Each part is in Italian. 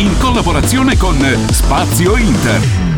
In collaborazione con Spazio Inter.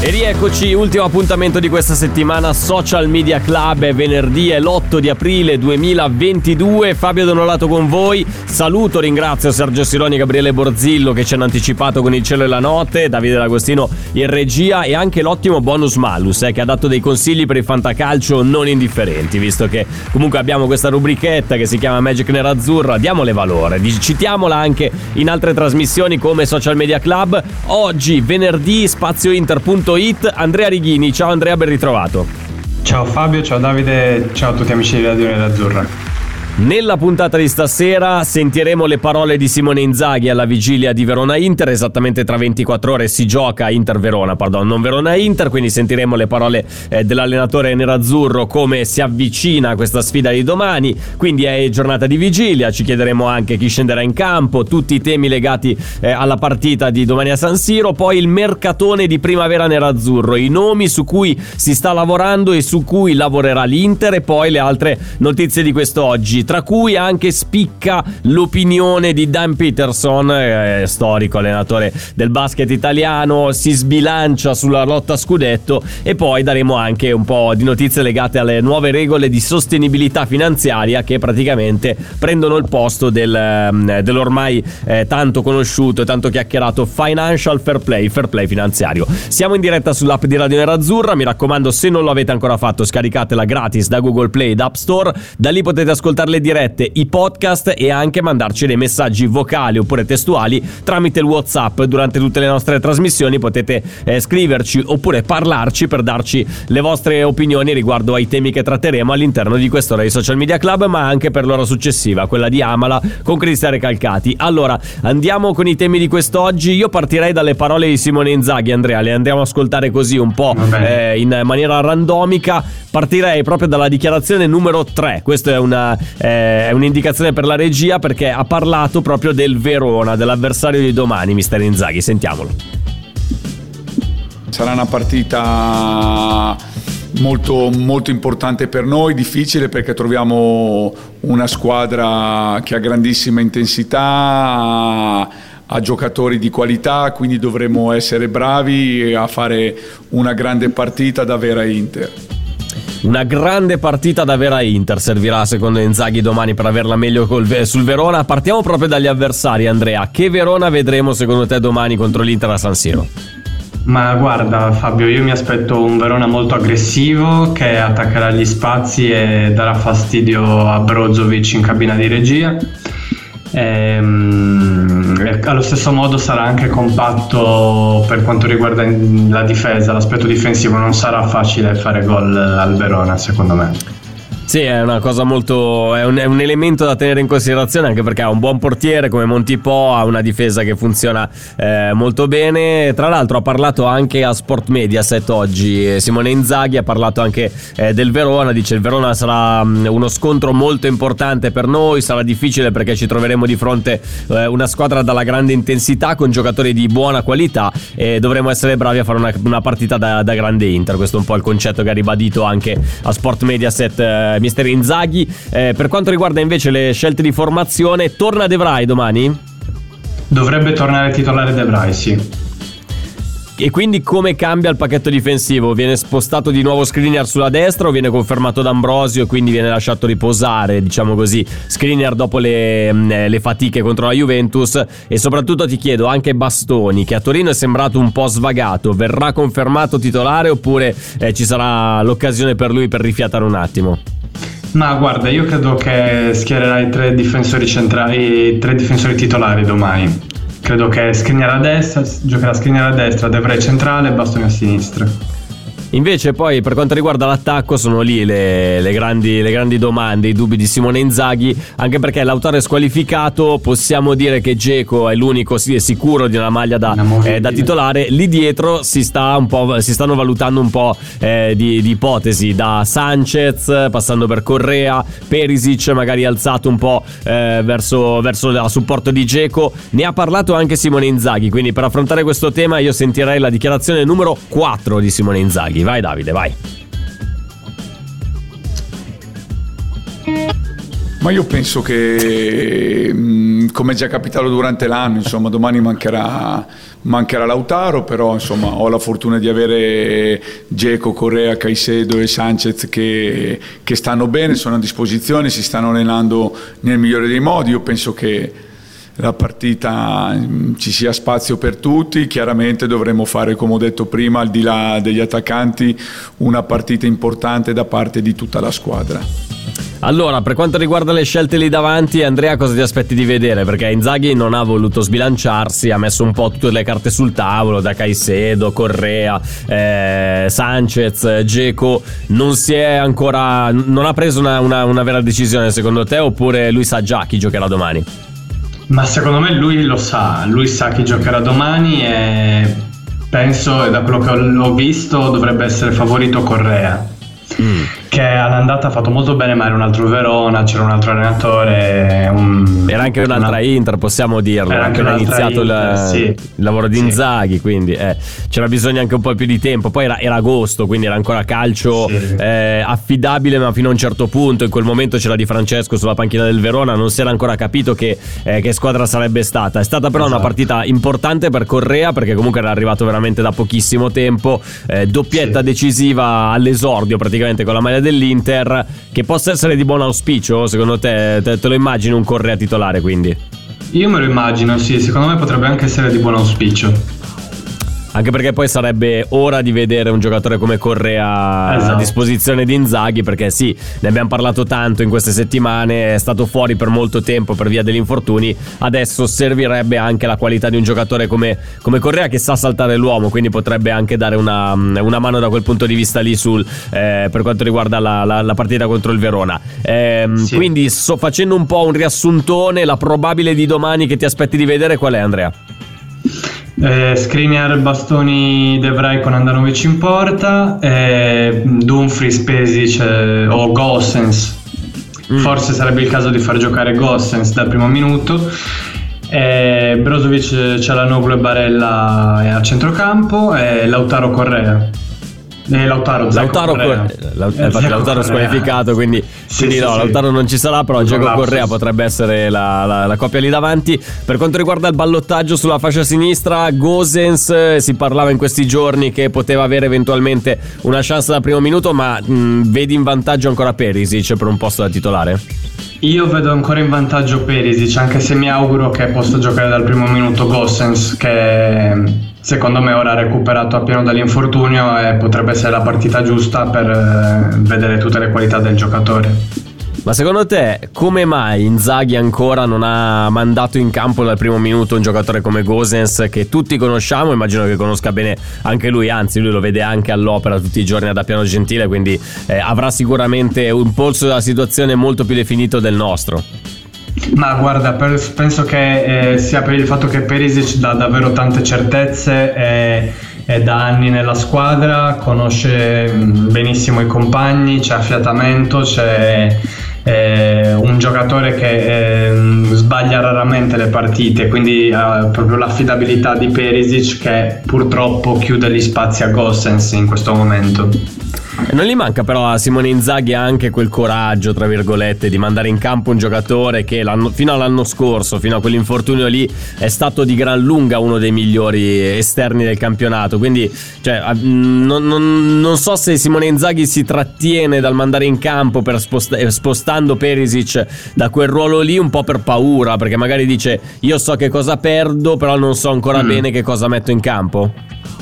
E rieccoci, ultimo appuntamento di questa settimana Social Media Club è venerdì è l'8 di aprile 2022 Fabio Donolato con voi Saluto, ringrazio Sergio Sironi e Gabriele Borzillo che ci hanno anticipato con il cielo e la notte Davide D'Agostino in regia e anche l'ottimo bonus Malus eh, che ha dato dei consigli per il fantacalcio non indifferenti Visto che comunque abbiamo questa rubrichetta che si chiama Magic Nerazzurra Diamole valore, citiamola anche in altre trasmissioni come Social Media Club. Oggi venerdì spaziointer.it Andrea Righini. Ciao Andrea, ben ritrovato. Ciao Fabio, ciao Davide, ciao a tutti amici di Radio Nerazzurra. Nella puntata di stasera sentiremo le parole di Simone Inzaghi alla vigilia di Verona-Inter, esattamente tra 24 ore si gioca Inter-Verona, pardon, non Verona-Inter, quindi sentiremo le parole eh, dell'allenatore nerazzurro come si avvicina a questa sfida di domani, quindi è giornata di vigilia, ci chiederemo anche chi scenderà in campo, tutti i temi legati eh, alla partita di domani a San Siro, poi il mercatone di primavera nerazzurro, i nomi su cui si sta lavorando e su cui lavorerà l'Inter e poi le altre notizie di quest'oggi tra cui anche spicca l'opinione di Dan Peterson, eh, storico allenatore del basket italiano, si sbilancia sulla lotta scudetto e poi daremo anche un po' di notizie legate alle nuove regole di sostenibilità finanziaria che praticamente prendono il posto del, dell'ormai eh, tanto conosciuto e tanto chiacchierato Financial Fair Play, Fair Play finanziario. Siamo in diretta sull'app di Radio Nerazzurra, mi raccomando se non lo avete ancora fatto scaricatela gratis da Google Play ed App Store, da lì potete ascoltare le dirette, i podcast e anche mandarci dei messaggi vocali oppure testuali tramite il WhatsApp. Durante tutte le nostre trasmissioni potete eh, scriverci oppure parlarci per darci le vostre opinioni riguardo ai temi che tratteremo all'interno di quest'ora di Social Media Club, ma anche per l'ora successiva, quella di Amala con Cristian Recalcati. Allora, andiamo con i temi di quest'oggi. Io partirei dalle parole di Simone Inzaghi, Andrea, le andiamo a ascoltare così un po' eh, in maniera randomica. Partirei proprio dalla dichiarazione numero 3. Questa è una eh, è un'indicazione per la regia perché ha parlato proprio del Verona, dell'avversario di domani, mister Inzaghi. Sentiamolo. Sarà una partita molto, molto importante per noi, difficile perché troviamo una squadra che ha grandissima intensità, ha giocatori di qualità, quindi dovremo essere bravi a fare una grande partita da vera Inter. Una grande partita da vera Inter servirà secondo Inzaghi domani per averla meglio col, sul Verona. Partiamo proprio dagli avversari, Andrea. Che Verona vedremo secondo te domani contro l'Inter a San Siro? Ma guarda Fabio, io mi aspetto un Verona molto aggressivo che attaccherà gli spazi e darà fastidio a Brozovic in cabina di regia. Ehm, allo stesso modo sarà anche compatto per quanto riguarda la difesa, l'aspetto difensivo non sarà facile fare gol al Verona secondo me. Sì, è una cosa molto. È un, è un, elemento da tenere in considerazione anche perché ha un buon portiere come Montipo, ha una difesa che funziona eh, molto bene. Tra l'altro, ha parlato anche a Sport Mediaset oggi. Simone Inzaghi ha parlato anche eh, del Verona. Dice: Il Verona sarà um, uno scontro molto importante per noi. Sarà difficile perché ci troveremo di fronte eh, una squadra dalla grande intensità con giocatori di buona qualità e dovremo essere bravi a fare una, una partita da, da, grande Inter. Questo è un po' il concetto che ha ribadito anche a Sport Mediaset eh, mister Inzaghi. Eh, per quanto riguarda invece le scelte di formazione, torna De Vrij domani? Dovrebbe tornare titolare De Vrij, sì. E quindi come cambia il pacchetto difensivo? Viene spostato di nuovo Skriniar sulla destra o viene confermato D'Ambrosio e quindi viene lasciato riposare, diciamo così, Skriniar dopo le, mm, le, fatiche contro la Juventus? E soprattutto ti chiedo anche Bastoni, che a Torino è sembrato un po' svagato, verrà confermato titolare oppure eh, ci sarà l'occasione per lui per rifiatare un attimo? Ma guarda, io credo che schiererai tre difensori centrali, tre difensori titolari domani. Credo che Skriniar a destra, giocherà Skriniar a destra, Devray centrale e Bastoni a sinistra. Invece poi per quanto riguarda l'attacco sono lì le, le, grandi, le grandi, domande, i dubbi di Simone Inzaghi, anche perché l'autore è squalificato, possiamo dire che Geco è l'unico sì, è sicuro di una maglia da, eh, da, titolare, lì dietro si, sta si stanno valutando un po' eh, di, di, ipotesi, da Sanchez passando per Correa, Perisic magari alzato un po' eh, verso, verso il supporto di Geco, ne ha parlato anche Simone Inzaghi, quindi per affrontare questo tema io sentirei la dichiarazione numero 4 di Simone Inzaghi. Draghi. Vai Davide, vai. Ma io penso che, mm, come è già capitato durante l'anno, insomma, domani mancherà, mancherà Lautaro, però insomma, ho la fortuna di avere Geco, Correa, Caicedo e Sanchez che, che stanno bene, sono a disposizione, si stanno allenando nel migliore dei modi. Io penso che la partita mm, ci sia spazio per tutti, chiaramente dovremo fare, come ho detto prima, al di là degli attaccanti, una partita importante da parte di tutta la squadra. Allora, per quanto riguarda le scelte lì davanti, Andrea, cosa ti aspetti di vedere? Perché Inzaghi non ha voluto sbilanciarsi, ha messo un po' tutte le carte sul tavolo, da Caicedo, Correa, eh, Sanchez, Geco. Non si è ancora. non ha preso una, una, una vera decisione secondo te? Oppure lui sa già chi giocherà domani? Ma secondo me lui lo sa, lui sa chi giocherà domani e penso, da quello che ho visto, dovrebbe essere favorito Correa. Mm che all'andata ha fatto molto bene ma era un altro Verona, c'era un altro allenatore. Un, era anche un'altra una, Inter, possiamo dirlo. Era anche iniziato Inter, il, sì. il, lavoro di sì. Inzaghi, quindi eh, c'era bisogno anche un po' più di tempo. Poi era, era agosto, quindi era ancora calcio sì. eh, affidabile, ma fino a un certo punto. In quel momento c'era Di Francesco sulla panchina del Verona, non si era ancora capito che, eh, che squadra sarebbe stata. È stata però esatto. una partita importante per Correa, perché comunque era arrivato veramente da pochissimo tempo. Eh, doppietta decisiva all'esordio, praticamente con la maglia dell'Inter che possa essere di buon auspicio? Secondo te, te, te lo immagini un Correa titolare quindi? Io me lo immagino, sì, secondo me potrebbe anche essere di buon auspicio. Anche perché poi sarebbe ora di vedere un giocatore come Correa esatto. a disposizione di Inzaghi, perché sì, ne abbiamo parlato tanto in queste settimane, è stato fuori per molto tempo per via degli infortuni, adesso servirebbe anche la qualità di un giocatore come, come Correa che sa saltare l'uomo, quindi potrebbe anche dare una, una mano da quel punto di vista lì sul, eh, per quanto riguarda la, la, la, partita contro il Verona. Eh, sì. Quindi sto facendo un po' un riassuntone, la probabile di domani che ti aspetti di vedere qual è Andrea? Eh, Skriniar, Bastoni, De Vrij con Andanovic in porta, eh, Dumfries, Pesic eh, o Gossens. Mm. Forse sarebbe il caso di far giocare Gossens dal primo minuto. Eh, Brozovic, Cialanoglu e Barella a centrocampo e Lautaro Correa. Eh, Lautaro, Lautaro, Correa. Lautaro, eh, infatti Lautaro squalificato, quindi, sì, quindi sì, no, sì. Lautaro non ci sarà, però Gioco Correa potrebbe essere la, la, la, coppia lì davanti. Per quanto riguarda il ballottaggio sulla fascia sinistra, Gosens eh, si parlava in questi giorni che poteva avere eventualmente una chance da primo minuto, ma mh, vedi in vantaggio ancora Perisic per un posto da titolare? Io vedo ancora in vantaggio Perisic, anche se mi auguro che possa giocare dal primo minuto Gossens, che secondo me ora recuperato appieno dall'infortunio e potrebbe essere la partita giusta per eh, vedere tutte le qualità del giocatore. Ma secondo te come mai Inzaghi ancora non ha mandato in campo dal primo minuto un giocatore come Gosens che tutti conosciamo, immagino che conosca bene anche lui, anzi lui lo vede anche all'opera tutti i giorni ad Appiano Gentile, quindi eh, avrà sicuramente un polso della situazione molto più definito del nostro. Ma guarda, penso che eh, sia per il fatto che Perisic dà davvero tante certezze e, è da anni nella squadra, conosce mm, benissimo i compagni, c'è affiatamento, c'è eh, un giocatore che eh, sbaglia raramente le partite, quindi ha proprio l'affidabilità di Perisic che purtroppo chiude gli spazi a Gossens in questo momento. Non gli manca però a Simone Inzaghi anche quel coraggio, tra virgolette, di mandare in campo un giocatore che fino all'anno scorso, fino a quell'infortunio lì, è stato di gran lunga uno dei migliori esterni del campionato. Quindi, cioè, non, non, non so se Simone Inzaghi si trattiene dal mandare in campo per sposta- eh, spostando Perisic da quel ruolo lì un po' per paura, perché magari dice io so che cosa perdo, però non so ancora mm. bene che cosa metto in campo.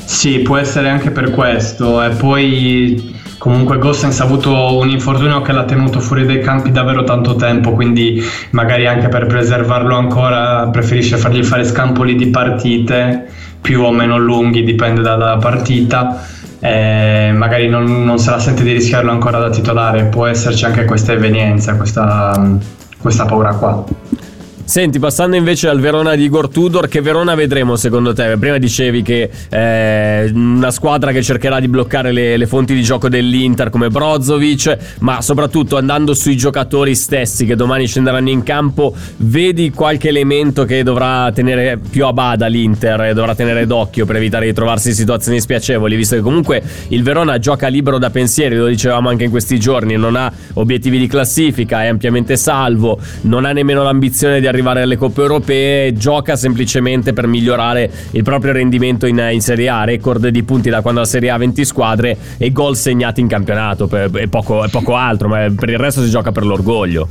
Sì, può essere anche per questo. E poi comunque Gossens ha avuto un infortunio che l'ha tenuto fuori dai campi davvero tanto tempo, quindi magari anche per preservarlo ancora preferisce fargli fare scampoli di partite più o meno lunghi, dipende dalla partita. Eh, magari non, non, se la sente di rischiarlo ancora da titolare, può esserci anche questa evenienza, questa, questa paura qua. Senti, passando invece al Verona di Igor Tudor, che Verona vedremo secondo te? Prima dicevi che è una squadra che cercherà di bloccare le, le, fonti di gioco dell'Inter come Brozovic, ma soprattutto andando sui giocatori stessi che domani scenderanno in campo, vedi qualche elemento che dovrà tenere più a bada l'Inter e dovrà tenere d'occhio per evitare di trovarsi in situazioni spiacevoli, visto che comunque il Verona gioca libero da pensieri, lo dicevamo anche in questi giorni, non ha obiettivi di classifica, è ampiamente salvo, non ha nemmeno l'ambizione di arrivare arrivare alle coppe europee, gioca semplicemente per migliorare il proprio rendimento in, in Serie A, record di punti da quando la Serie A ha 20 squadre e gol segnati in campionato, è poco, poco altro, ma per il resto si gioca per l'orgoglio.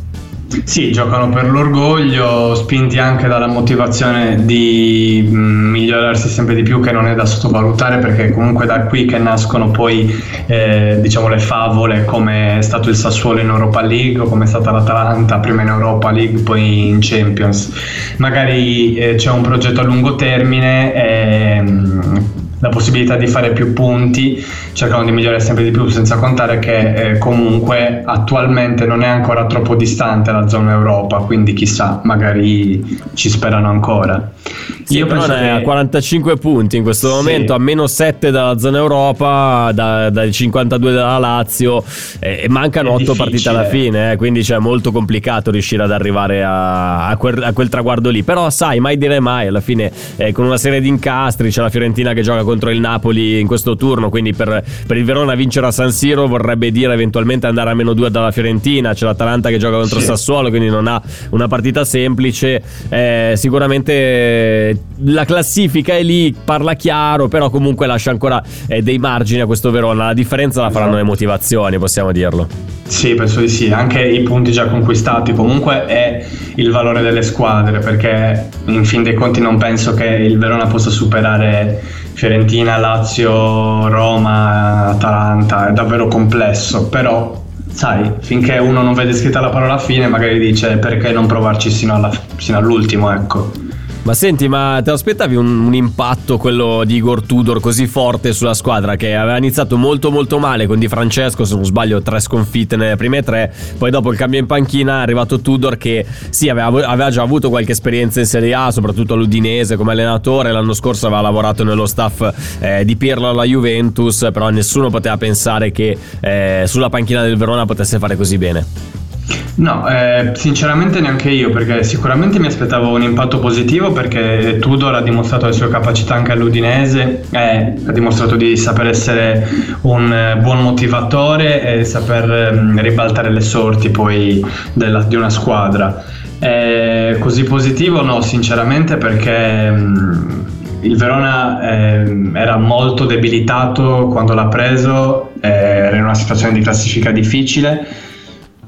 Sì, giocano per l'orgoglio, spinti anche dalla motivazione di mm, migliorarsi sempre di più, che non è da sottovalutare, perché comunque da qui che nascono poi eh, diciamo le favole, come è stato il Sassuolo in Europa League, come è stata l'Atalanta, prima in Europa League, poi in Champions. Magari eh, c'è un progetto a lungo termine. Eh, la possibilità di fare più punti, cercano di migliorare sempre di più, senza contare che eh, comunque attualmente non è ancora troppo distante la zona Europa, quindi chissà, magari ci sperano ancora. Io penso che... a 45 punti in questo momento, sì. a meno 7 dalla zona Europa, da, dai 52 dalla Lazio, eh, e mancano 8 partite alla fine, eh, quindi cioè, è molto complicato riuscire ad arrivare a, a, quel, a, quel, traguardo lì. Però sai, mai dire mai, alla fine eh, con una serie di incastri c'è la Fiorentina che gioca contro il Napoli in questo turno, quindi per, per, il Verona vincere a San Siro vorrebbe dire eventualmente andare a meno 2 dalla Fiorentina, c'è l'Atalanta che gioca contro sì. Sassuolo, quindi non ha una partita semplice. Eh, sicuramente la classifica è lì, parla chiaro, però comunque lascia ancora eh, dei margini a questo Verona. La differenza la faranno le motivazioni, possiamo dirlo. Sì, penso di sì, anche i punti già conquistati comunque è il valore delle squadre perché in fin dei conti non penso che il Verona possa superare Fiorentina, Lazio, Roma, Atalanta, è davvero complesso, però sai, finché uno non vede scritta la parola fine magari dice perché non provarci sino, alla, sino all'ultimo, ecco. Ma senti, ma ti aspettavi un, un, impatto, quello di Igor Tudor, così forte sulla squadra che aveva iniziato molto molto male con Di Francesco, se non sbaglio tre sconfitte nelle prime tre, poi dopo il cambio in panchina è arrivato Tudor che sì, aveva, aveva già avuto qualche esperienza in Serie A, soprattutto all'Udinese come allenatore, l'anno scorso aveva lavorato nello staff eh, di Pirlo alla Juventus, però nessuno poteva pensare che eh, sulla panchina del Verona potesse fare così bene. No, eh, sinceramente neanche io, perché sicuramente mi aspettavo un impatto positivo perché Tudor ha dimostrato le sue capacità anche all'Udinese, eh, ha dimostrato di saper essere un eh, buon motivatore e saper eh, ribaltare le sorti poi della, di una squadra. Eh, così positivo no, sinceramente perché... Mh, mm, il Verona eh, era molto debilitato quando l'ha preso, eh, era in una situazione di classifica difficile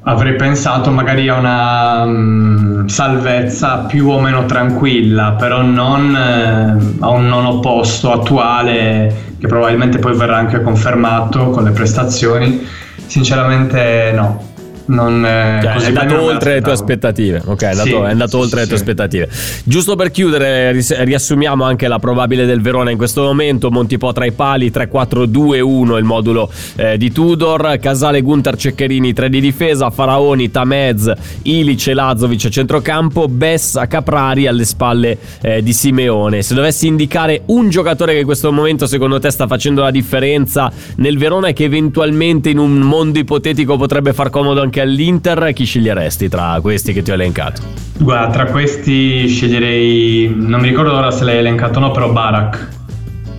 avrei pensato magari a una um, salvezza più o meno tranquilla, però non eh, a un non opposto attuale che probabilmente poi verrà anche confermato con le prestazioni. Sinceramente no, non è, cioè, è andato oltre le tue aspettative. Ok, è andato, sì, è andato sì, oltre sì, le tue aspettative. Giusto per chiudere, riassumiamo anche la probabile del Verona in questo momento. Montipò tra i pali 3-4-2-1 il modulo eh, di Tudor. Casale, Gunter, Ceccherini 3 di difesa. Faraoni, Tamez, Ilic e Lazovic a centrocampo. Bessa, Caprari alle spalle eh, di Simeone. Se dovessi indicare un giocatore che in questo momento secondo te sta facendo la differenza nel Verona e che eventualmente in un mondo ipotetico potrebbe far comodo anche anche all'Inter, chi sceglieresti tra questi che ti ho elencato? Guarda, tra questi sceglierei, non mi ricordo ora se l'hai elencato o no, però Barak.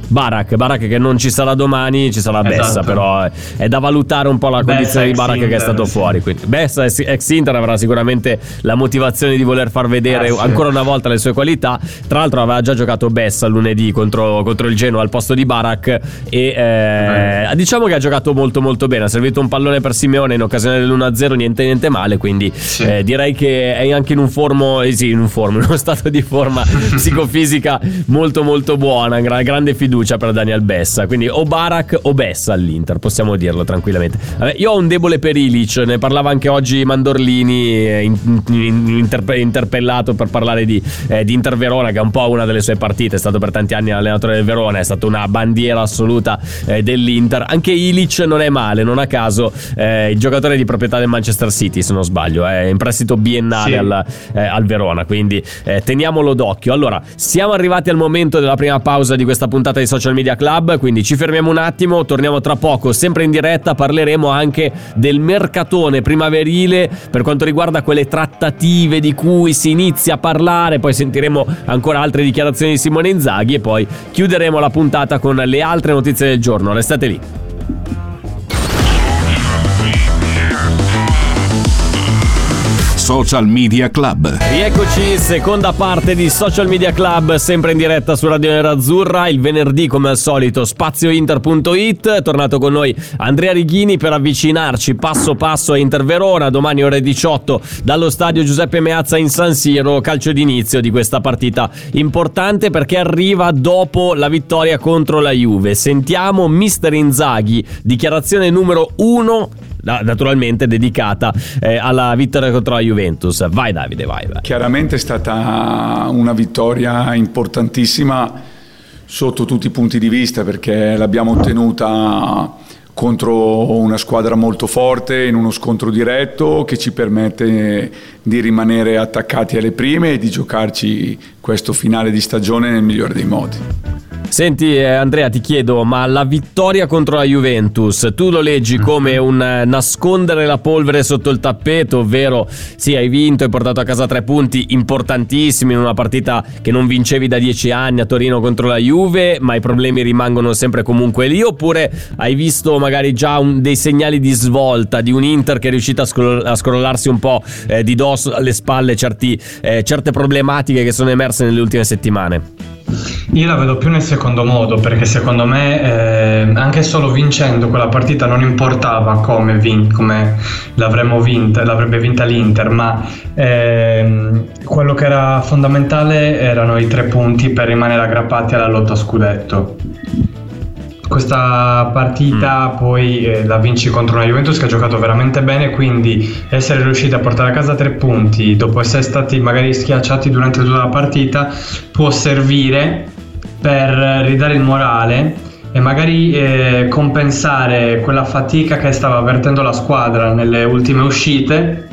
Barak, Barak che non ci sarà domani, ci sarà Bessa, esatto. però è, è, da valutare un po' la condizione di Barak Inter, che è stato sì. fuori. Quindi. Bessa ex Inter avrà sicuramente la motivazione di voler far vedere eh, sì. ancora una volta le sue qualità. Tra l'altro aveva già giocato Bessa lunedì contro, contro il Genoa al posto di Barak e eh, diciamo che ha giocato molto molto bene, ha servito un pallone per Simeone in occasione dell'1-0, niente niente male, quindi sì. eh, direi che è anche in un formo, eh, sì, in un formo, in uno stato di forma psicofisica molto molto buona, grande fiducia fiducia per Daniel Bessa. Quindi o Barak o Bessa all'Inter, possiamo dirlo tranquillamente. Vabbè, io ho un debole per Ilic, ne parlava anche oggi Mandorlini, eh, in, in, interpe- interpellato per parlare di, eh, di, Inter Verona, che è un po' una delle sue partite, è stato per tanti anni allenatore del Verona, è stata una bandiera assoluta eh, dell'Inter. Anche Ilic non è male, non a caso eh, il giocatore di proprietà del Manchester City, se non sbaglio, è in prestito biennale sì. al, eh, al, Verona, quindi eh, teniamolo d'occhio. Allora, siamo arrivati al momento della prima pausa di questa puntata di Social Media Club, quindi ci fermiamo un attimo, torniamo tra poco, sempre in diretta, parleremo anche del mercatone primaverile per quanto riguarda quelle trattative di cui si inizia a parlare, poi sentiremo ancora altre dichiarazioni di Simone Inzaghi e poi chiuderemo la puntata con le altre notizie del giorno. Restate lì. Social Media Club. Rieccoci, seconda parte di Social Media Club, sempre in diretta su Radio Nerazzurra. Il venerdì, come al solito, spaziointer.it. È tornato con noi Andrea Righini per avvicinarci passo passo a Inter Verona. Domani, ore 18, dallo stadio Giuseppe Meazza in San Siro. Calcio d'inizio di questa partita importante perché arriva dopo la vittoria contro la Juve. Sentiamo Mister Inzaghi, dichiarazione numero 1 naturalmente dedicata eh, alla vittoria contro la Juventus. Vai Davide, vai, vai. Chiaramente è stata una vittoria importantissima sotto tutti i punti di vista perché l'abbiamo ottenuta contro una squadra molto forte in uno scontro diretto che ci permette di rimanere attaccati alle prime e di giocarci questo finale di stagione nel migliore dei modi. Senti eh, Andrea ti chiedo, ma la vittoria contro la Juventus, tu lo leggi mhm. come un eh, nascondere la polvere sotto il tappeto, ovvero sì hai vinto, hai portato a casa tre punti importantissimi in una partita che non vincevi da dieci anni a Torino contro la Juve, ma i problemi rimangono sempre comunque lì, oppure hai visto magari già un, dei segnali di svolta di un Inter che è riuscito a, scroll- a scrollarsi un po' eh, di dosso alle spalle certi, eh, certe problematiche che sono emerse nelle ultime settimane? Io la vedo più nel secondo modo perché secondo me eh, anche solo vincendo quella partita non importava come, vin- come l'avremmo vinta, l'avrebbe vinta l'Inter, ma eh, quello che era fondamentale erano i tre punti per rimanere aggrappati alla lotta scudetto questa partita mm. poi eh, la vinci contro una Juventus che ha giocato veramente bene, quindi essere riusciti a portare a casa tre punti dopo essere stati magari schiacciati durante tutta la partita può servire per ridare il morale e magari eh, compensare quella fatica che stava avvertendo la squadra nelle ultime uscite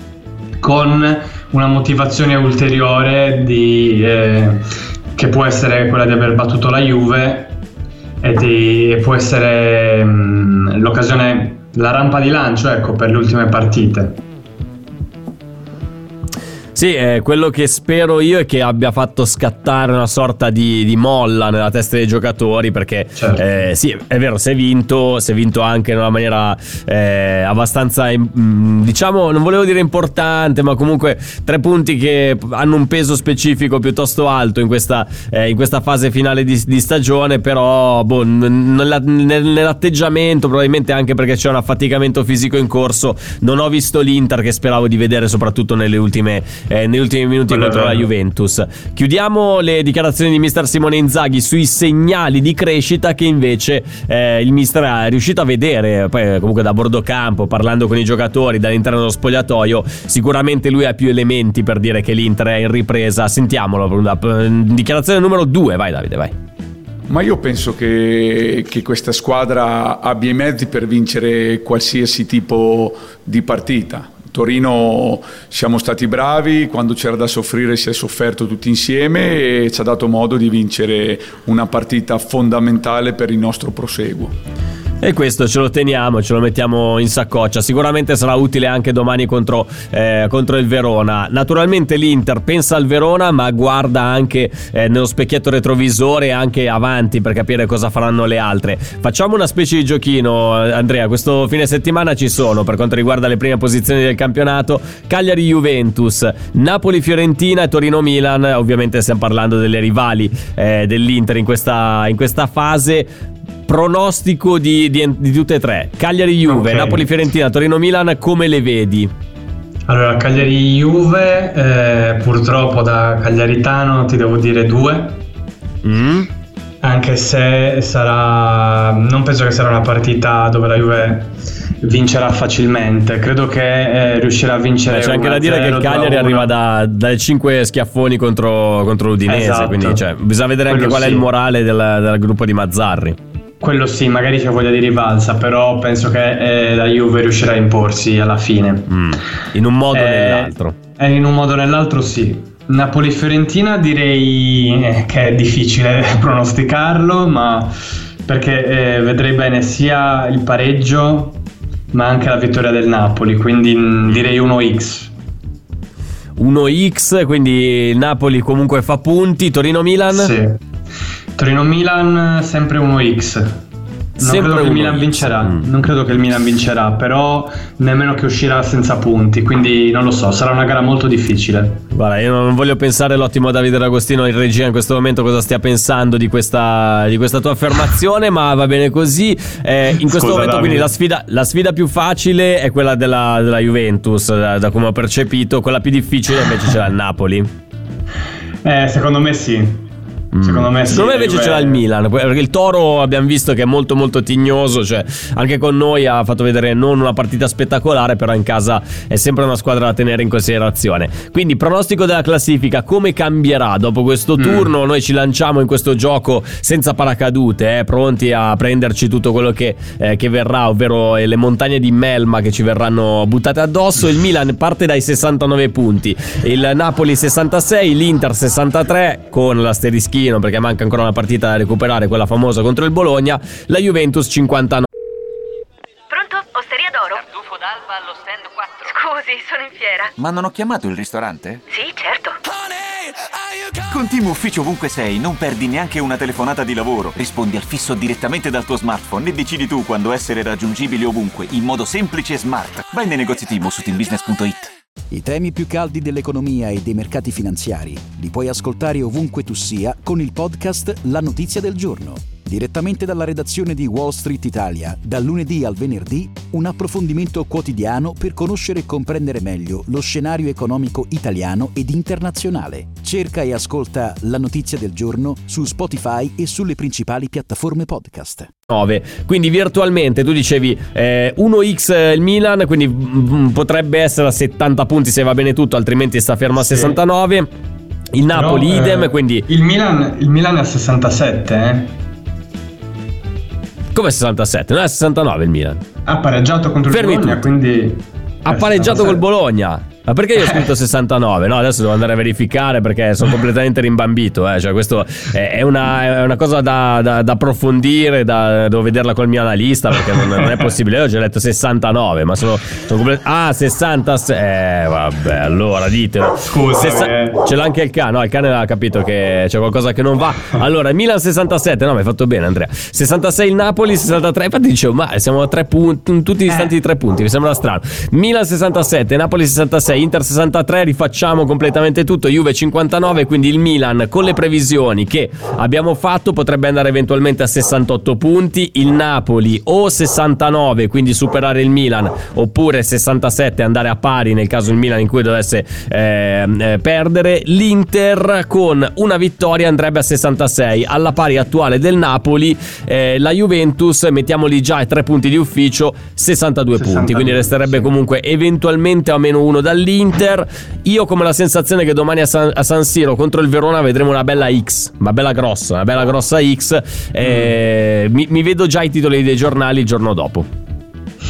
con una motivazione ulteriore di, eh, che può essere quella di aver battuto la Juve e, di, può essere mh, l'occasione, la rampa di lancio ecco, per le ultime partite. Sì, eh, quello che spero io è che abbia fatto scattare una sorta di, di molla nella testa dei giocatori perché certo. eh, sì, è vero, si è vinto, si è vinto anche in una maniera eh, abbastanza, mm, diciamo, non volevo dire importante, ma comunque tre punti che hanno un peso specifico piuttosto alto in questa, eh, in questa fase finale di, di stagione, però boh, nella, nell'atteggiamento, probabilmente anche perché c'è un affaticamento fisico in corso, non ho visto l'Inter che speravo di vedere soprattutto nelle ultime eh, negli ultimi minuti Quello contro la Juventus. Chiudiamo le dichiarazioni di mister Simone Inzaghi sui segnali di crescita che invece eh, il mister è riuscito a vedere, poi comunque da bordo campo, parlando con i giocatori dall'interno dello spogliatoio, sicuramente lui ha più elementi per dire che l'Inter è in ripresa. Sentiamolo, dichiarazione numero 2, vai Davide, vai. Ma io penso che, che, questa squadra abbia i mezzi per vincere qualsiasi tipo di partita. Torino siamo stati bravi, quando c'era da soffrire si è sofferto tutti insieme e ci ha dato modo di vincere una partita fondamentale per il nostro proseguo. E questo ce lo teniamo, ce lo mettiamo in saccoccia. Sicuramente sarà utile anche domani contro, eh, contro il Verona. Naturalmente l'Inter pensa al Verona, ma guarda anche eh, nello specchietto retrovisore anche avanti per capire cosa faranno le altre. Facciamo una specie di giochino, Andrea. Questo fine settimana ci sono per quanto riguarda le prime posizioni del campionato: Cagliari-Juventus, Napoli-Fiorentina e Torino-Milan. Ovviamente stiamo parlando delle rivali eh, dell'Inter in questa, in questa fase pronostico di, di, di tutte e tre. Cagliari-Juve, okay. Napoli-Fiorentina, Torino-Milan, come le vedi? Allora, Cagliari-Juve, eh, purtroppo da cagliaritano ti devo dire due. Mm. anche se sarà non penso che sarà una partita dove la Juve vincerà facilmente credo che eh, riuscirà a vincere Beh, c'è anche da dire che il Cagliari arriva da, dai 5 schiaffoni contro, contro l'Udinese Esatto. quindi cioè, bisogna vedere anche Quello qual è sì. il morale del, del gruppo di Mazzarri quello sì magari c'è voglia di rivalsa però penso che eh, la Juve riuscirà a imporsi alla fine Mm. in un modo o Eh, nell'altro eh, in un modo o nell'altro sì. Napoli-Fiorentina direi eh, che è difficile pronosticarlo, ma perché eh, vedrei bene sia il pareggio ma anche la vittoria del Napoli, quindi mm, direi 1x. 1x quindi Napoli comunque fa punti Torino-Milan Sì. Torino-Milan sempre 1x. Non Sempre credo che il 1x. Milan vincerà, Mm. non credo che il Milan vincerà, però nemmeno che uscirà senza punti, quindi non lo so, sarà una gara molto difficile. Guarda, io non voglio pensare l'ottimo Davide D'Agostino in regia in questo momento cosa stia pensando di questa, di questa tua affermazione, ma va bene così. Eh, in questo Scusa, momento, Davide. quindi, la sfida, la sfida più facile è quella della, della Juventus, da, da come ho percepito. Quella più difficile invece ce l'ha il Napoli. Eh, secondo me sì. Secondo me sì. Secondo me invece ce l'ha il Milan, perché il Toro abbiamo visto che è molto molto tignoso, cioè anche con noi ha fatto vedere non una partita spettacolare, però in casa è sempre una squadra da tenere in considerazione. Quindi pronostico della classifica, come cambierà dopo questo Mm. turno? Noi ci lanciamo in questo gioco senza paracadute, eh, pronti a prenderci tutto quello che, eh, che verrà, ovvero eh, le montagne di melma che ci verranno buttate addosso. Il Milan parte dai 69 punti, il Napoli 66, l'Inter 63 con l'asterischino perché manca ancora una partita da recuperare, quella famosa contro il Bologna, la Juventus 59. Pronto? Osteria d'oro? Tartufo d'alba allo stand 4. Scusi, sono in fiera. Ma non ho chiamato il ristorante? Sì, certo. Con Team Ufficio ovunque sei, non perdi neanche una telefonata di lavoro. Rispondi al fisso direttamente dal tuo smartphone e decidi tu quando essere raggiungibile ovunque, in modo semplice e smart. Vai nei negozi Team o su teambusiness.it. I temi più caldi dell'economia e dei mercati finanziari li puoi ascoltare ovunque tu sia con il podcast La Notizia del Giorno. Direttamente dalla redazione di Wall Street Italia, dal lunedì al venerdì, un approfondimento quotidiano per conoscere e comprendere meglio lo scenario economico italiano ed internazionale. Cerca e ascolta La Notizia del Giorno su Spotify e sulle principali piattaforme podcast. 9. Quindi virtualmente tu dicevi eh, 1x il Milan, quindi mm, potrebbe essere a 70 punti se va bene tutto, altrimenti sta fermo a Sì. 69. Il Napoli Però, idem, eh, quindi Il Milan, il Milan è a 67, eh? Come 67? Non è 69 il Milan. Ha pareggiato contro Fermi il Bologna, tutti. quindi... Ha pareggiato 67. col Bologna. Ma perché io ho scritto 69? No, adesso devo andare a verificare perché sono completamente rimbambito. Eh. Cioè, questo è una, è una cosa da, da- da approfondire, da, devo vederla col mio analista perché non, non è possibile. Io ho già letto 69, ma sono, sono complet- Ah, 66. Eh, vabbè, allora ditelo. Scusa, eh. Ce l'ha anche il cane. No, il cane ha capito che c'è qualcosa che non va. Allora, Milan 67. No, mi hai fatto bene, Andrea. 66 il Napoli, 63. Infatti dicevo, ma siamo a tre punti, tutti distanti di tre punti. Mi sembra strano. Milan 67, Napoli 66, Inter 63. Rifacciamo completamente tutto. Juve 59. Quindi il Milan, con le previsioni che abbiamo fatto, potrebbe andare eventualmente a 68 punti. Il Napoli o 69, quindi superare il Milan, oppure 67, andare a pari nel caso il Milan in cui dovesse ehm, eh, perdere. L'Inter con una vittoria andrebbe a 66, alla pari attuale del Napoli. eh, la Juventus, mettiamoli già ai tre punti di ufficio, 62, punti, 62, quindi resterebbe sì. comunque eventualmente a meno uno dall'Inter. Io ho come la sensazione che domani a San, a San Siro contro il Verona vedremo una bella X, una bella grossa, una bella grossa X. eh, mi, mi vedo già i titoli dei giornali il giorno dopo.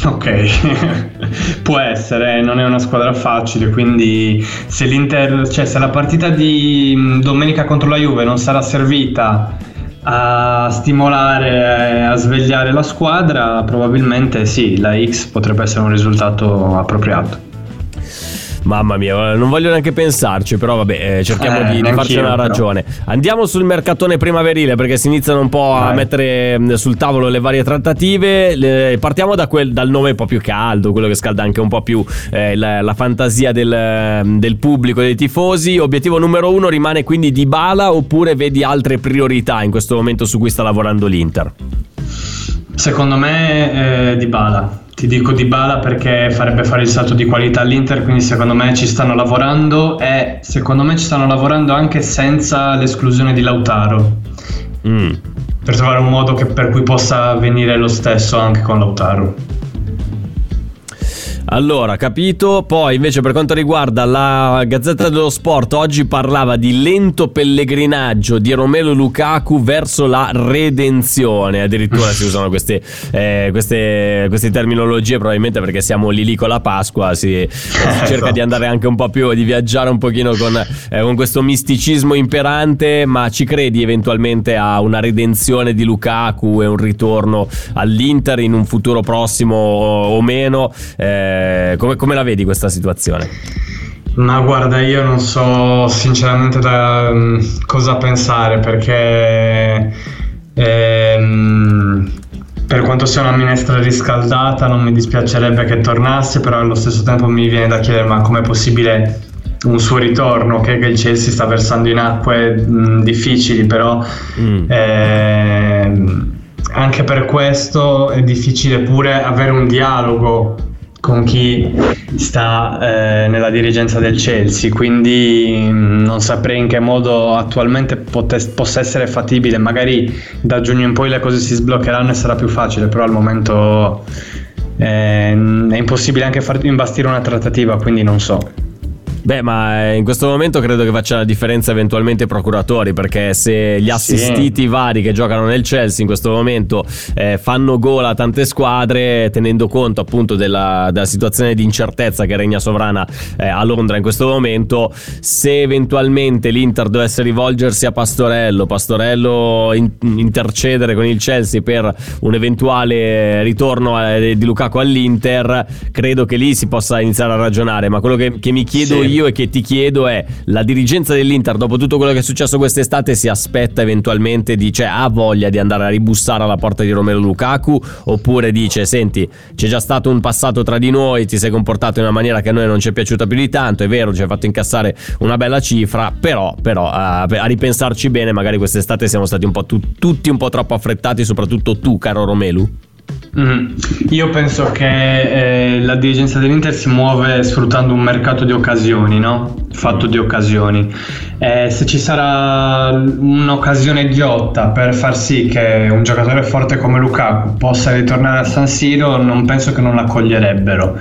Ok, può essere, non è una squadra facile, quindi se l'Inter, cioè se la partita di mh, domenica contro la Juve non sarà servita a stimolare, a svegliare la squadra, probabilmente sì, la X potrebbe essere un risultato appropriato. Mamma mia, non voglio neanche pensarci, però vabbè, eh, cerchiamo Eh, di, di farci una però. ragione. Andiamo sul mercatone primaverile perché si iniziano un po' a mettere mh, sul tavolo le varie trattative. Le- partiamo da quel- dal nome un po' più caldo, quello che scalda anche un po' più eh, la, la fantasia del, del pubblico e dei tifosi. Obiettivo numero uno rimane quindi Dybala oppure vedi altre priorità in questo momento su cui sta lavorando l'Inter? Secondo me eh, Dybala. Ti dico Dybala perché farebbe fare il salto di qualità all'Inter, quindi secondo me ci stanno lavorando e secondo me ci stanno lavorando anche senza l'esclusione di Lautaro. Mm. per trovare un modo che, per cui possa avvenire lo stesso anche con Lautaro. Allora, capito. Poi invece per quanto riguarda la Gazzetta dello Sport, oggi parlava di lento pellegrinaggio di Romelo Lukaku verso la redenzione. Addirittura si usano queste, eh, queste, queste, terminologie, probabilmente perché siamo lì lì con la Pasqua. Si, si cerca di andare anche un po' più, di viaggiare un pochino con, eh, con questo misticismo imperante. Ma ci credi eventualmente a una redenzione di Lukaku e un ritorno all'Inter in un futuro prossimo o, o meno? Eh, eh, come, come la vedi questa situazione? Ma guarda, io non so sinceramente da um, cosa pensare perché ehm, per quanto sia una minestra riscaldata non mi dispiacerebbe che tornasse, però allo stesso tempo mi viene da chiedere ma com'è possibile un suo ritorno, che, che il Chelsea sta versando in acque mh, difficili, però mm. ehm, anche per questo è difficile pure avere un dialogo con chi sta eh, nella dirigenza del Chelsea, quindi mm, non saprei in che modo attualmente potes- possa essere fattibile, magari da giugno in poi le cose si sbloccheranno e sarà più facile, però al momento eh, è impossibile anche far imbastire una trattativa, quindi non so. Beh, ma in questo momento credo che faccia la differenza eventualmente i procuratori, perché se gli assistiti sì. vari che giocano nel Chelsea in questo momento eh, fanno gola a tante squadre, tenendo conto appunto della, della situazione di incertezza che regna sovrana eh, a Londra in questo momento, se eventualmente l'Inter dovesse rivolgersi a Pastorello, Pastorello in, intercedere con il Chelsea per un eventuale ritorno eh, di Lukaku all'Inter, credo che lì si possa iniziare a ragionare, ma quello che, che mi chiedo sì. io io e che ti chiedo è la dirigenza dell'Inter dopo tutto quello che è successo quest'estate si aspetta eventualmente dice ha voglia di andare a ribussare alla porta di Romero Lukaku? Oppure dice senti c'è già stato un passato tra di noi ti sei comportato in una maniera che a noi non ci è piaciuta più di tanto è vero ci hai fatto incassare una bella cifra però, però a, a ripensarci bene magari quest'estate siamo stati un tu, tutti un po' troppo affrettati soprattutto tu caro Romelu Mm. Io penso che eh, la dirigenza dell'Inter si muove sfruttando un mercato di occasioni, no? fatto di occasioni. Eh, se ci sarà un'occasione ghiotta per far sì che un giocatore forte come Lukaku possa ritornare a San Siro, non penso che non l'accoglierebbero.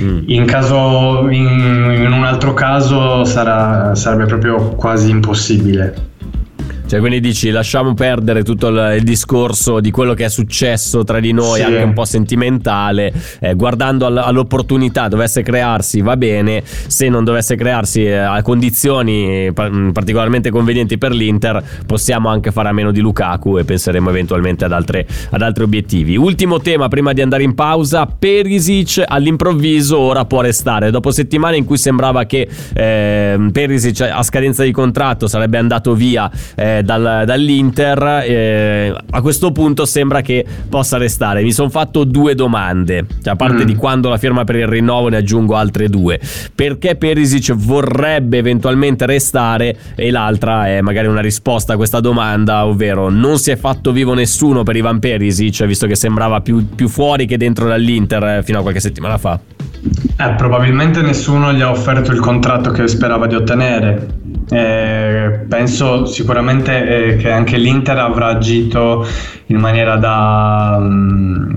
Mm. In, caso, in, in, un altro caso sarà, sarebbe proprio quasi impossibile. Cioè, quindi dici, lasciamo perdere tutto il, il discorso di quello che è successo tra di noi, sì. anche un po' sentimentale. Eh, guardando all, all'opportunità, dovesse crearsi, va bene. Se non dovesse crearsi eh, a condizioni mm, particolarmente convenienti per l'Inter, possiamo anche fare a meno di Lukaku e penseremo eventualmente ad, altre, ad altri obiettivi. Ultimo tema prima di andare in pausa: Perisic all'improvviso ora può restare. Dopo settimane in cui sembrava che eh, Perisic a scadenza di contratto sarebbe andato via. Eh, dal, dall'Inter, eh, a questo punto sembra che possa restare. Mi sono fatto due domande, cioè, a parte mm. di quando la firma per il rinnovo ne aggiungo altre due. Perché Perisic vorrebbe eventualmente restare e l'altra è magari una risposta a questa domanda, ovvero non si è fatto vivo nessuno per Ivan Perisic, visto che sembrava più, più fuori che dentro dall'Inter eh, fino a qualche settimana fa. Eh, probabilmente nessuno gli ha offerto il contratto che sperava di ottenere. Eh, penso sicuramente eh, che anche l'Inter avrà agito in maniera da um,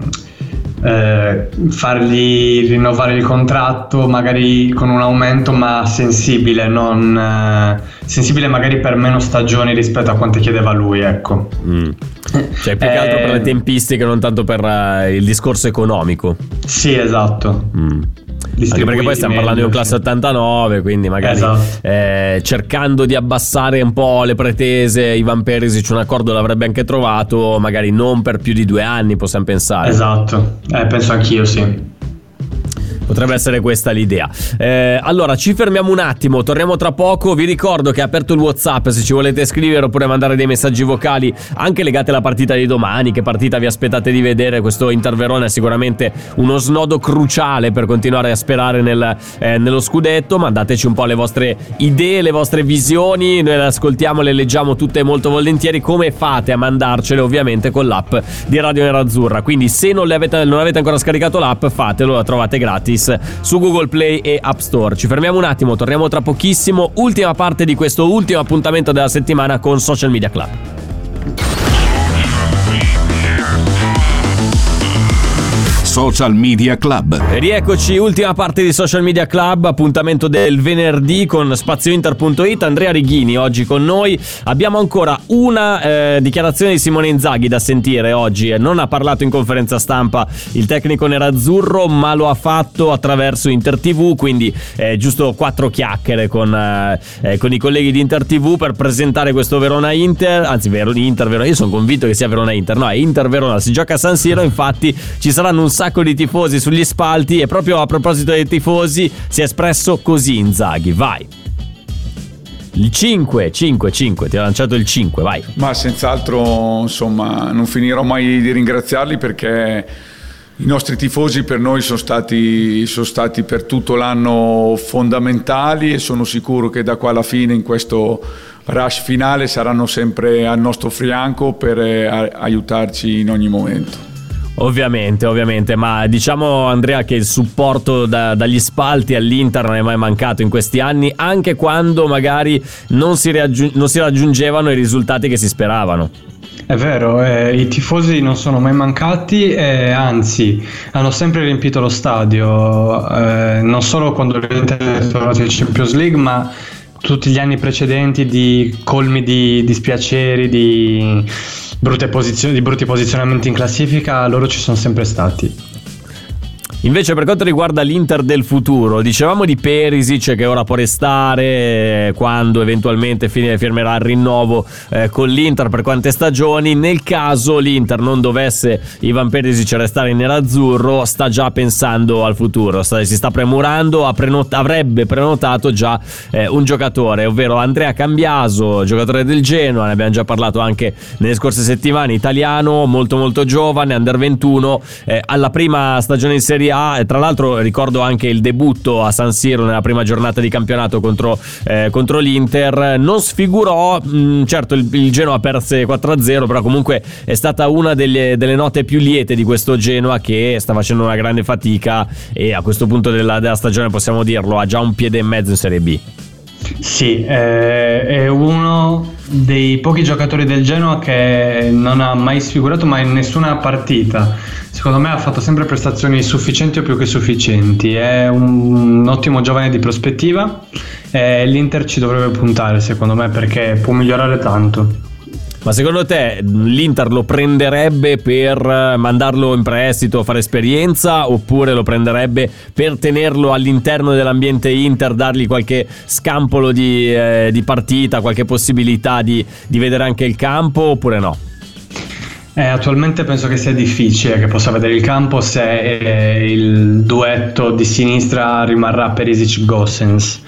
eh, fargli rinnovare il contratto magari con un aumento ma sensibile, non, eh, sensibile magari per meno stagioni rispetto a quante chiedeva lui. Ecco. Mm. Cioè più che altro per le eh, tempistiche, non tanto per uh, il discorso economico. Sì, esatto. Mm. Anche perché poi stiamo parlando di un classe 89, quindi magari esatto. eh, cercando di abbassare un po' le pretese, Ivan Perisic un accordo l'avrebbe anche trovato, magari non per più di due anni, possiamo pensare. Esatto, eh, penso anch'io sì. Potrebbe essere questa l'idea. Eh, allora, ci fermiamo un attimo, torniamo tra poco. Vi ricordo che è aperto il WhatsApp se ci volete scrivere oppure mandare dei messaggi vocali anche legati alla partita di domani. Che partita vi aspettate di vedere? Questo Inter Verona è sicuramente uno snodo cruciale per continuare a sperare nel, eh, nello scudetto. Mandateci un po' le vostre idee, le vostre visioni. Noi le ascoltiamo, le leggiamo tutte molto volentieri. Come fate a mandarcele? Ovviamente con l'app di Radio Nerazzurra. Quindi, se non, avete, non avete ancora scaricato l'app, fatelo, la trovate gratis gratis su Google Play e App Store. Ci fermiamo un attimo, torniamo tra pochissimo. Ultima parte di questo ultimo appuntamento della settimana con Social Media Club. Social Media Club. E rieccoci, ultima parte di Social Media Club, appuntamento del venerdì con spaziointer.it. Andrea Righini oggi con noi. Abbiamo ancora una eh, dichiarazione di Simone Inzaghi da sentire oggi. Non ha parlato in conferenza stampa il tecnico nerazzurro, ma lo ha fatto attraverso Inter TV, quindi eh, giusto quattro chiacchiere con, eh, eh con i colleghi di Inter TV per presentare questo Verona Inter, anzi Verona Inter Verona. Io sono convinto che sia Verona Inter, no, è Inter Verona. Si gioca a San Siro, infatti ci saranno un di tifosi sugli spalti e proprio a proposito dei tifosi si è espresso così Inzaghi, vai. Il 5, 5, 5, ti ha lanciato il 5, vai. Ma senz'altro, insomma, non finirò mai di ringraziarli perché i nostri tifosi per noi sono stati, sono stati per tutto l'anno fondamentali e sono sicuro che da qua alla fine in questo rush finale saranno sempre al nostro fianco per eh, aiutarci in ogni momento. Ovviamente, ovviamente, ma diciamo Andrea che il supporto da, dagli spalti all'Inter non è mai mancato in questi anni, anche quando magari non si, raggiung- non si raggiungevano i risultati che si speravano. È vero, eh, i tifosi non sono mai mancati e anzi hanno sempre riempito lo stadio, eh, non solo quando l'Inter è tornato in Champions League, ma tutti gli anni precedenti di colmi di dispiaceri, di brutte posizioni, di brutti posizionamenti in classifica, loro ci sono sempre stati. Invece per quanto riguarda l'Inter del futuro, dicevamo di Perisic che ora può restare eh, quando eventualmente firmerà il rinnovo eh, con l'Inter per quante stagioni. Nel caso l'Inter non dovesse Ivan Perisic restare in nerazzurro, sta già pensando al futuro, sta, si sta premurando, prenot- avrebbe prenotato già eh, un giocatore, ovvero Andrea Cambiaso, giocatore del Genoa, ne abbiamo già parlato anche nelle scorse settimane, italiano, molto molto giovane, under 21, eh, alla prima stagione in Serie e tra l'altro ricordo anche il debutto a San Siro nella prima giornata di campionato contro, eh, contro l'Inter. Non sfigurò, mh, mm, certo il, il, Genoa perse 4-0, però comunque è stata una delle, delle, note più liete di questo Genoa che sta facendo una grande fatica e a questo punto della, della stagione possiamo dirlo, ha già un piede e mezzo in Serie B. Sì, eh, è uno dei pochi giocatori del Genoa che non ha mai sfigurato mai in nessuna partita. Secondo me ha fatto sempre prestazioni sufficienti o più che sufficienti. È un, ottimo giovane di prospettiva e l'Inter ci dovrebbe puntare, secondo me, perché può migliorare tanto. Ma secondo te l'Inter lo prenderebbe per mandarlo in prestito, fare esperienza, oppure lo prenderebbe per tenerlo all'interno dell'ambiente Inter, dargli qualche scampolo di, eh, di partita, qualche possibilità di, di vedere anche il campo, oppure no? Eh, attualmente penso che sia difficile che possa vedere il campo se eh, il duetto di sinistra rimarrà Perisic-Gossens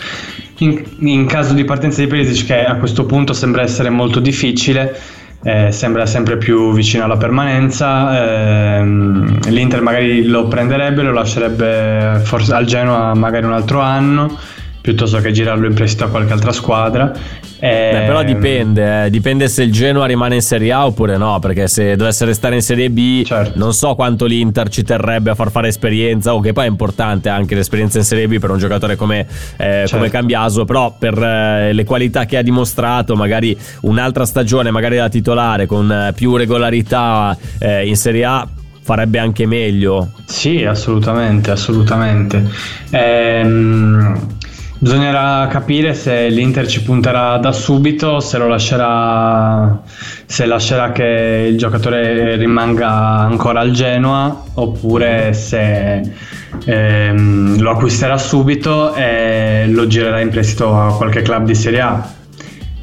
in, in, caso di partenza di Perisic, che a questo punto sembra essere molto difficile, eh, sembra sempre più vicino alla permanenza, ehm, l'Inter magari lo prenderebbe, lo lascerebbe forse al Genoa magari un altro anno piuttosto che girarlo in prestito a qualche altra squadra. E... Beh, però dipende, eh. dipende se il Genoa rimane in Serie A oppure no, perché se dovesse restare in Serie B certo. non so quanto l'Inter ci terrebbe a far fare esperienza, o che poi è importante anche l'esperienza in Serie B per un giocatore come, eh, certo. come Cambiaso, però per eh, le qualità che ha dimostrato, magari un'altra stagione, magari da titolare, con eh, più regolarità eh, in Serie A farebbe anche meglio. Sì, assolutamente, assolutamente. Ehm, Bisognerà capire se l'Inter ci punterà da subito, se lo lascerà, se lascerà che il giocatore rimanga ancora al Genoa oppure se ehm, lo acquisterà subito e lo girerà in prestito a qualche club di Serie A.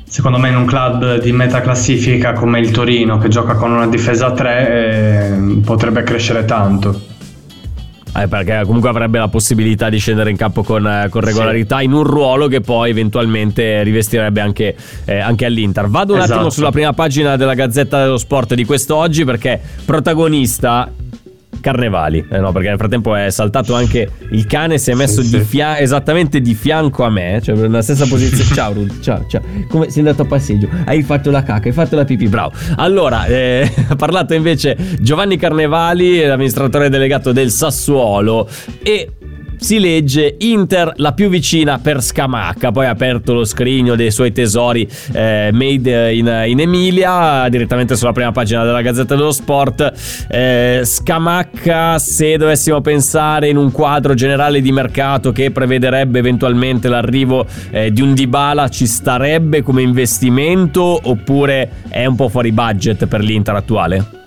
Secondo me in un club di metà classifica come il Torino che gioca con una difesa a 3 eh, potrebbe crescere tanto. Eh, perché comunque avrebbe la possibilità di scendere in campo con, eh, con regolarità sì. in un ruolo che poi eventualmente rivestirebbe anche, eh, anche all'Inter. Vado un esatto. attimo sulla prima pagina della Gazzetta dello Sport di quest'oggi perché protagonista Carnevali, eh no, perché nel frattempo è saltato anche il cane, si è messo sì, di fia- esattamente di fianco a me, cioè nella stessa posizione. ciao, Rudy, ciao, ciao. Come sei andato a passeggio? Hai fatto la cacca, hai fatto la pipì, bravo. Allora, eh, ha parlato invece Giovanni Carnevali, l'amministratore delegato del Sassuolo, e si legge Inter la più vicina per Scamacca, poi ha aperto lo scrigno dei suoi tesori eh, made in, in, Emilia, direttamente sulla prima pagina della Gazzetta dello Sport. Eh, Scamacca, se dovessimo pensare in un quadro generale di mercato che prevederebbe eventualmente l'arrivo eh, di un Dybala, ci starebbe come investimento oppure è un po' fuori budget per l'Inter attuale?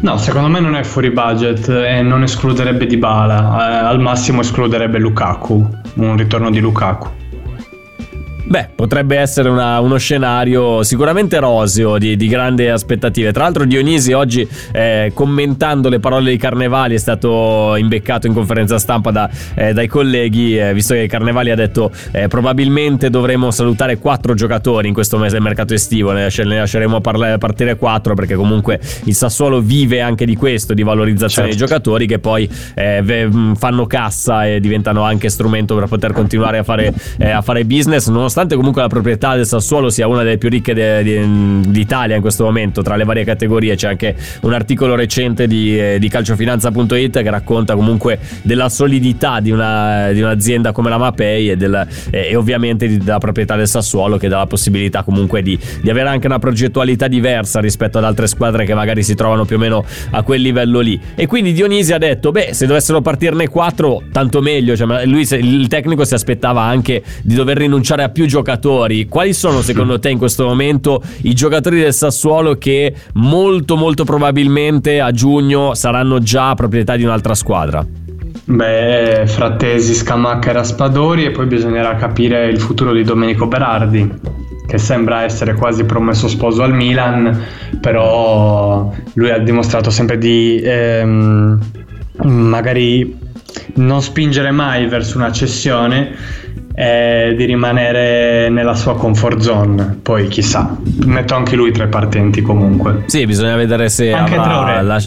No, secondo me non è fuori budget e non escluderebbe Dybala, eh, al massimo escluderebbe Lukaku, un ritorno di Lukaku. Beh, potrebbe essere una, uno scenario sicuramente roseo di, di grandi aspettative. Tra l'altro Dionisi oggi eh, commentando le parole di Carnevali è stato imbeccato in conferenza stampa da, eh, dai colleghi, eh, visto che Carnevali ha detto eh, probabilmente dovremo salutare quattro giocatori in questo mese del mercato estivo, ne, ne lasceremo parla- partire quattro perché comunque il Sassuolo vive anche di questo, di valorizzazione certo. dei giocatori che poi eh, fanno cassa e diventano anche strumento per poter continuare a fare, eh, a fare business, nonostante nonostante comunque la proprietà del Sassuolo sia una delle più ricche de, de, d'Italia in questo momento, tra le varie categorie, c'è anche un articolo recente di, eh, di calciofinanza.it che racconta comunque della solidità di, una, di un'azienda come la Mapei e, del, eh, e ovviamente della proprietà del Sassuolo che dà la possibilità comunque di, di avere anche una progettualità diversa rispetto ad altre squadre che magari si trovano più o meno a quel livello lì. E quindi Dionisi ha detto, beh, se dovessero partirne quattro, tanto meglio. Cioè, lui, il tecnico si aspettava anche di dover rinunciare a più giocatori. Quali sono secondo te in questo momento i giocatori del Sassuolo che molto molto probabilmente a giugno saranno già proprietà di un'altra squadra? Beh, Frattesi, Scamacca e Raspadori e poi bisognerà capire il futuro di Domenico Berardi che sembra essere quasi promesso sposo al Milan, però lui ha dimostrato sempre di ehm, magari non spingere mai verso una cessione è di rimanere nella sua comfort zone. Poi chissà, metto anche lui tra i partenti comunque. Sì, bisogna vedere se anche avrà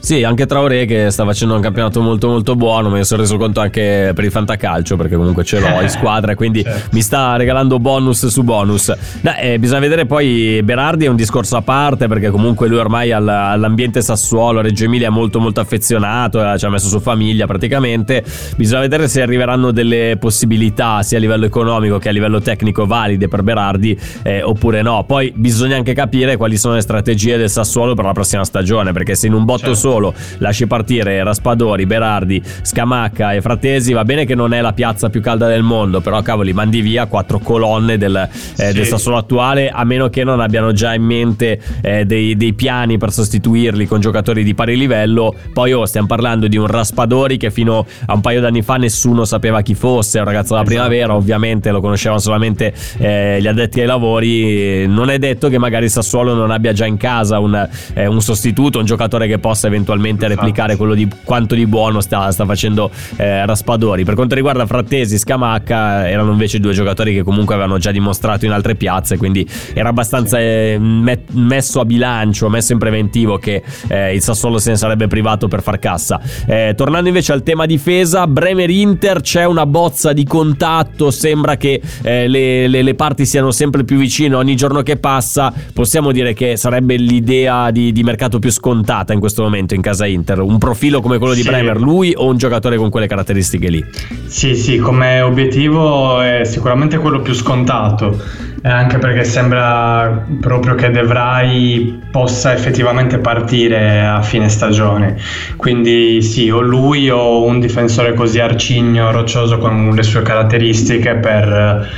sì, anche Traoré che sta facendo un campionato molto molto buono, me ne sono reso conto anche per il fantacalcio perché comunque ce l'ho in squadra quindi certo. mi sta regalando bonus su bonus. No, eh, bisogna vedere poi Berardi è un discorso a parte perché comunque lui ormai all'ambiente Sassuolo, Reggio Emilia è molto molto affezionato, eh, ci ha messo su famiglia praticamente. Bisogna vedere se arriveranno delle possibilità sia a livello economico che a livello tecnico valide per Berardi eh, oppure no. Poi bisogna anche capire quali sono le strategie del Sassuolo per la prossima stagione perché se in un botto certo. solo solo lasci partire Raspadori, Berardi, Scamacca e Fratesi, va bene che non è la piazza più calda del mondo, però cavoli, mandi via quattro colonne del, eh, sì. del Sassuolo attuale, a meno che non abbiano già in mente eh, dei, dei, piani per sostituirli con giocatori di pari livello. Poi oh, stiamo parlando di un Raspadori che fino a un paio d'anni fa nessuno sapeva chi fosse, un ragazzo della esatto. primavera, ovviamente lo conoscevano solamente eh, gli addetti ai lavori. Non è detto che magari Sassuolo non abbia già in casa un, eh, un sostituto, un giocatore che possa eventualmente eventualmente esatto. replicare quello di quanto di buono sta, sta facendo eh, Raspadori. Per quanto riguarda Frattesi e Scamacca, erano invece due giocatori che comunque avevano già dimostrato in altre piazze, quindi era abbastanza eh, met- messo a bilancio, messo in preventivo che eh, il Sassuolo se ne sarebbe privato per far cassa. Eh, tornando invece al tema difesa, Bremer-Inter c'è una bozza di contatto, sembra che eh, le, le, le, parti siano sempre più vicine ogni giorno che passa, possiamo dire che sarebbe l'idea di, di mercato più scontata in questo momento in casa Inter? Un profilo come quello di sì. Bremer, lui o un giocatore con quelle caratteristiche lì? Sì, sì, come obiettivo è sicuramente quello più scontato, eh, anche perché sembra proprio che De Vrij possa effettivamente partire a fine stagione. Quindi sì, o lui o un difensore così arcigno, roccioso con le sue caratteristiche per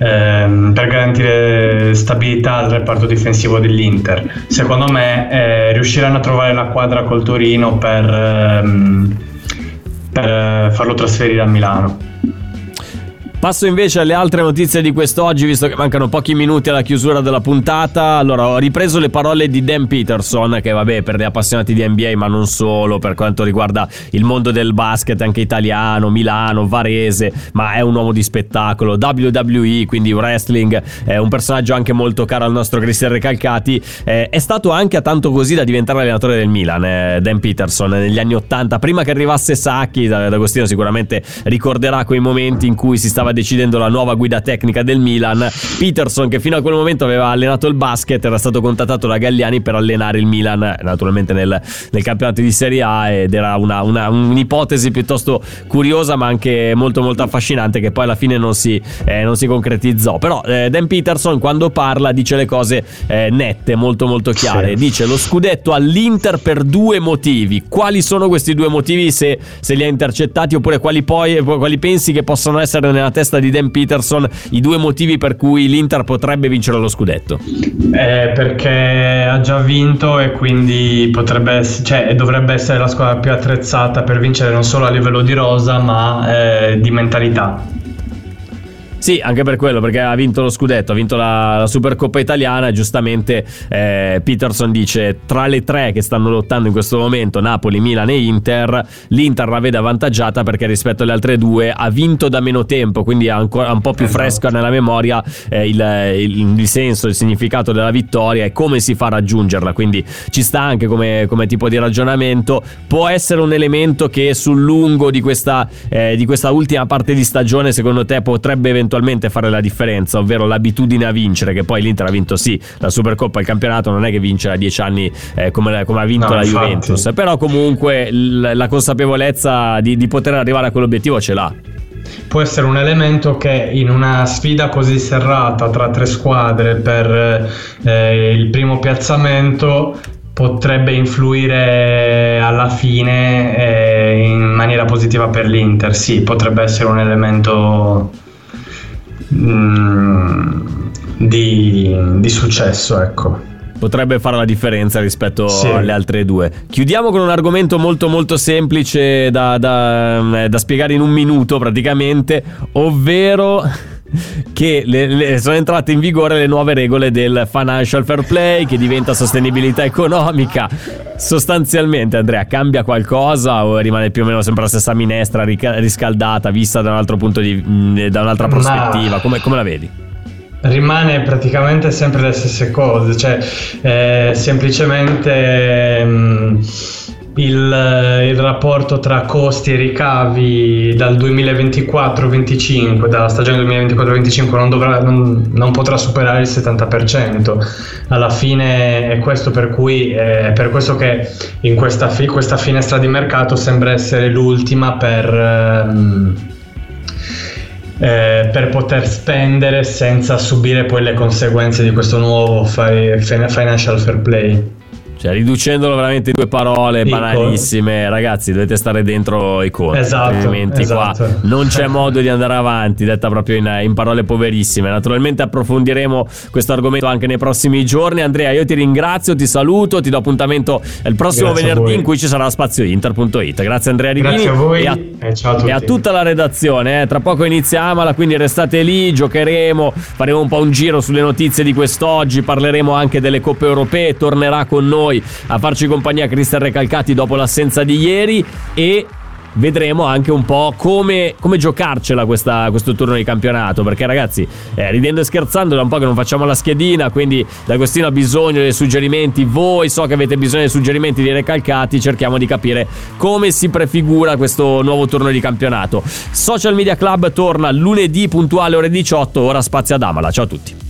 ehm, per garantire stabilità al reparto difensivo dell'Inter. Secondo me eh, riusciranno a trovare la quadra col Torino per, ehm, per farlo trasferire a Milano. Passo invece alle altre notizie di quest'oggi, visto che mancano pochi minuti alla chiusura della puntata. Allora, ho ripreso le parole di Dan Peterson, che vabbè, per gli appassionati di NBA, ma non solo, per quanto riguarda il mondo del basket, anche italiano, Milano, Varese, ma è un uomo di spettacolo, WWE, quindi wrestling, è un personaggio anche molto caro al nostro Cristian Recalcati. Eh, è stato anche a tanto così da diventare allenatore del Milan, eh, Dan Peterson, negli anni Ottanta, prima che arrivasse Sacchi, D'Agostino sicuramente ricorderà quei momenti in cui si stava stava decidendo la nuova guida tecnica del Milan. Peterson, che fino a quel momento aveva allenato il basket, era stato contattato da Galliani per allenare il Milan, naturalmente nel, nel campionato di Serie A, ed era una, una, un'ipotesi piuttosto curiosa, ma anche molto, molto affascinante, che poi alla fine non si, eh, non si concretizzò. Però eh, Dan Peterson, quando parla, dice le cose eh, nette, molto, molto chiare. Sì. Dice lo scudetto all'Inter per due motivi. Quali sono questi due motivi? Se, se li ha intercettati, oppure quali, poi, quali pensi che possono essere nella testa di Dan Peterson i due motivi per cui l'Inter potrebbe vincere lo scudetto? Eh, perché ha già vinto e quindi potrebbe cioè, dovrebbe essere la squadra più attrezzata per vincere non solo a livello di rosa ma eh, di mentalità. Sì, anche per quello, perché ha vinto lo scudetto, ha vinto la, la Supercoppa italiana e giustamente eh, Peterson dice tra le tre che stanno lottando in questo momento, Napoli, Milan e Inter, l'Inter la vede avvantaggiata perché rispetto alle altre due ha vinto da meno tempo, quindi ha ancora un po' più esatto. fresca nella memoria eh, il, il, il, senso, il significato della vittoria e come si fa a raggiungerla, quindi ci sta anche come, come tipo di ragionamento, può essere un elemento che sul lungo di questa, eh, di questa ultima parte di stagione secondo te potrebbe eventualmente eventualmente fare la differenza, ovvero l'abitudine a vincere, che poi l'Inter ha vinto sì la Supercoppa, il campionato non è che vince da dieci anni eh, come, come, ha vinto no, la infatti. Juventus, però comunque l- la consapevolezza di, di poter arrivare a quell'obiettivo ce l'ha può essere un elemento che in una sfida così serrata tra tre squadre per eh, il primo piazzamento potrebbe influire alla fine eh, in maniera positiva per l'Inter. Sì, potrebbe essere un elemento Mm, di, di successo, ecco potrebbe fare la differenza rispetto sì. alle altre due. Chiudiamo con un argomento molto molto semplice da, da, da spiegare in un minuto praticamente, ovvero che le, le, sono entrate in vigore le nuove regole del financial fair play che diventa sostenibilità economica. Sostanzialmente, Andrea, cambia qualcosa o rimane più o meno sempre la stessa minestra riscaldata vista da un altro punto di mm, da un'altra prospettiva? Come, come la vedi? rimane praticamente sempre le stesse cose, cioè eh, semplicemente mh, mm, il, il, rapporto tra costi e ricavi dal 2024-25, dalla stagione 2024-25 non, dovrà, non, non, potrà superare il 70%. Alla fine è questo per cui è per questo che in questa, fi, questa finestra di mercato sembra essere l'ultima per... Ehm, eh, per poter spendere senza subire poi le conseguenze di questo nuovo financial fair play. Cioè, riducendolo veramente in due parole Piccolo. banalissime, ragazzi, dovete stare dentro i conti. Esatto, altrimenti esatto. qua non c'è modo di andare avanti, detta proprio in, in, parole poverissime. Naturalmente approfondiremo questo argomento anche nei prossimi giorni. Andrea, io ti ringrazio, ti saluto, ti do appuntamento il prossimo Grazie venerdì in cui ci sarà spaziointer.it. Grazie Andrea Righini. Grazie a voi e a, e a tutti. E a tutta la redazione. Eh. Tra poco iniziamola, quindi restate lì, giocheremo, faremo un po' un giro sulle notizie di quest'oggi, parleremo anche delle coppe europee, tornerà con noi noi a farci compagnia Cristian Recalcati dopo l'assenza di ieri e vedremo anche un po' come, come giocarcela questa, questo turno di campionato. Perché, ragazzi, eh, ridendo e scherzando, da un po' che non facciamo la schedina. Quindi, D'Agostino ha bisogno dei suggerimenti. Voi so che avete bisogno dei suggerimenti di recalcati. Cerchiamo di capire come si prefigura questo nuovo turno di campionato. Social Media Club torna lunedì puntuale ore 18. Ora spazio ad Amala. Ciao a tutti.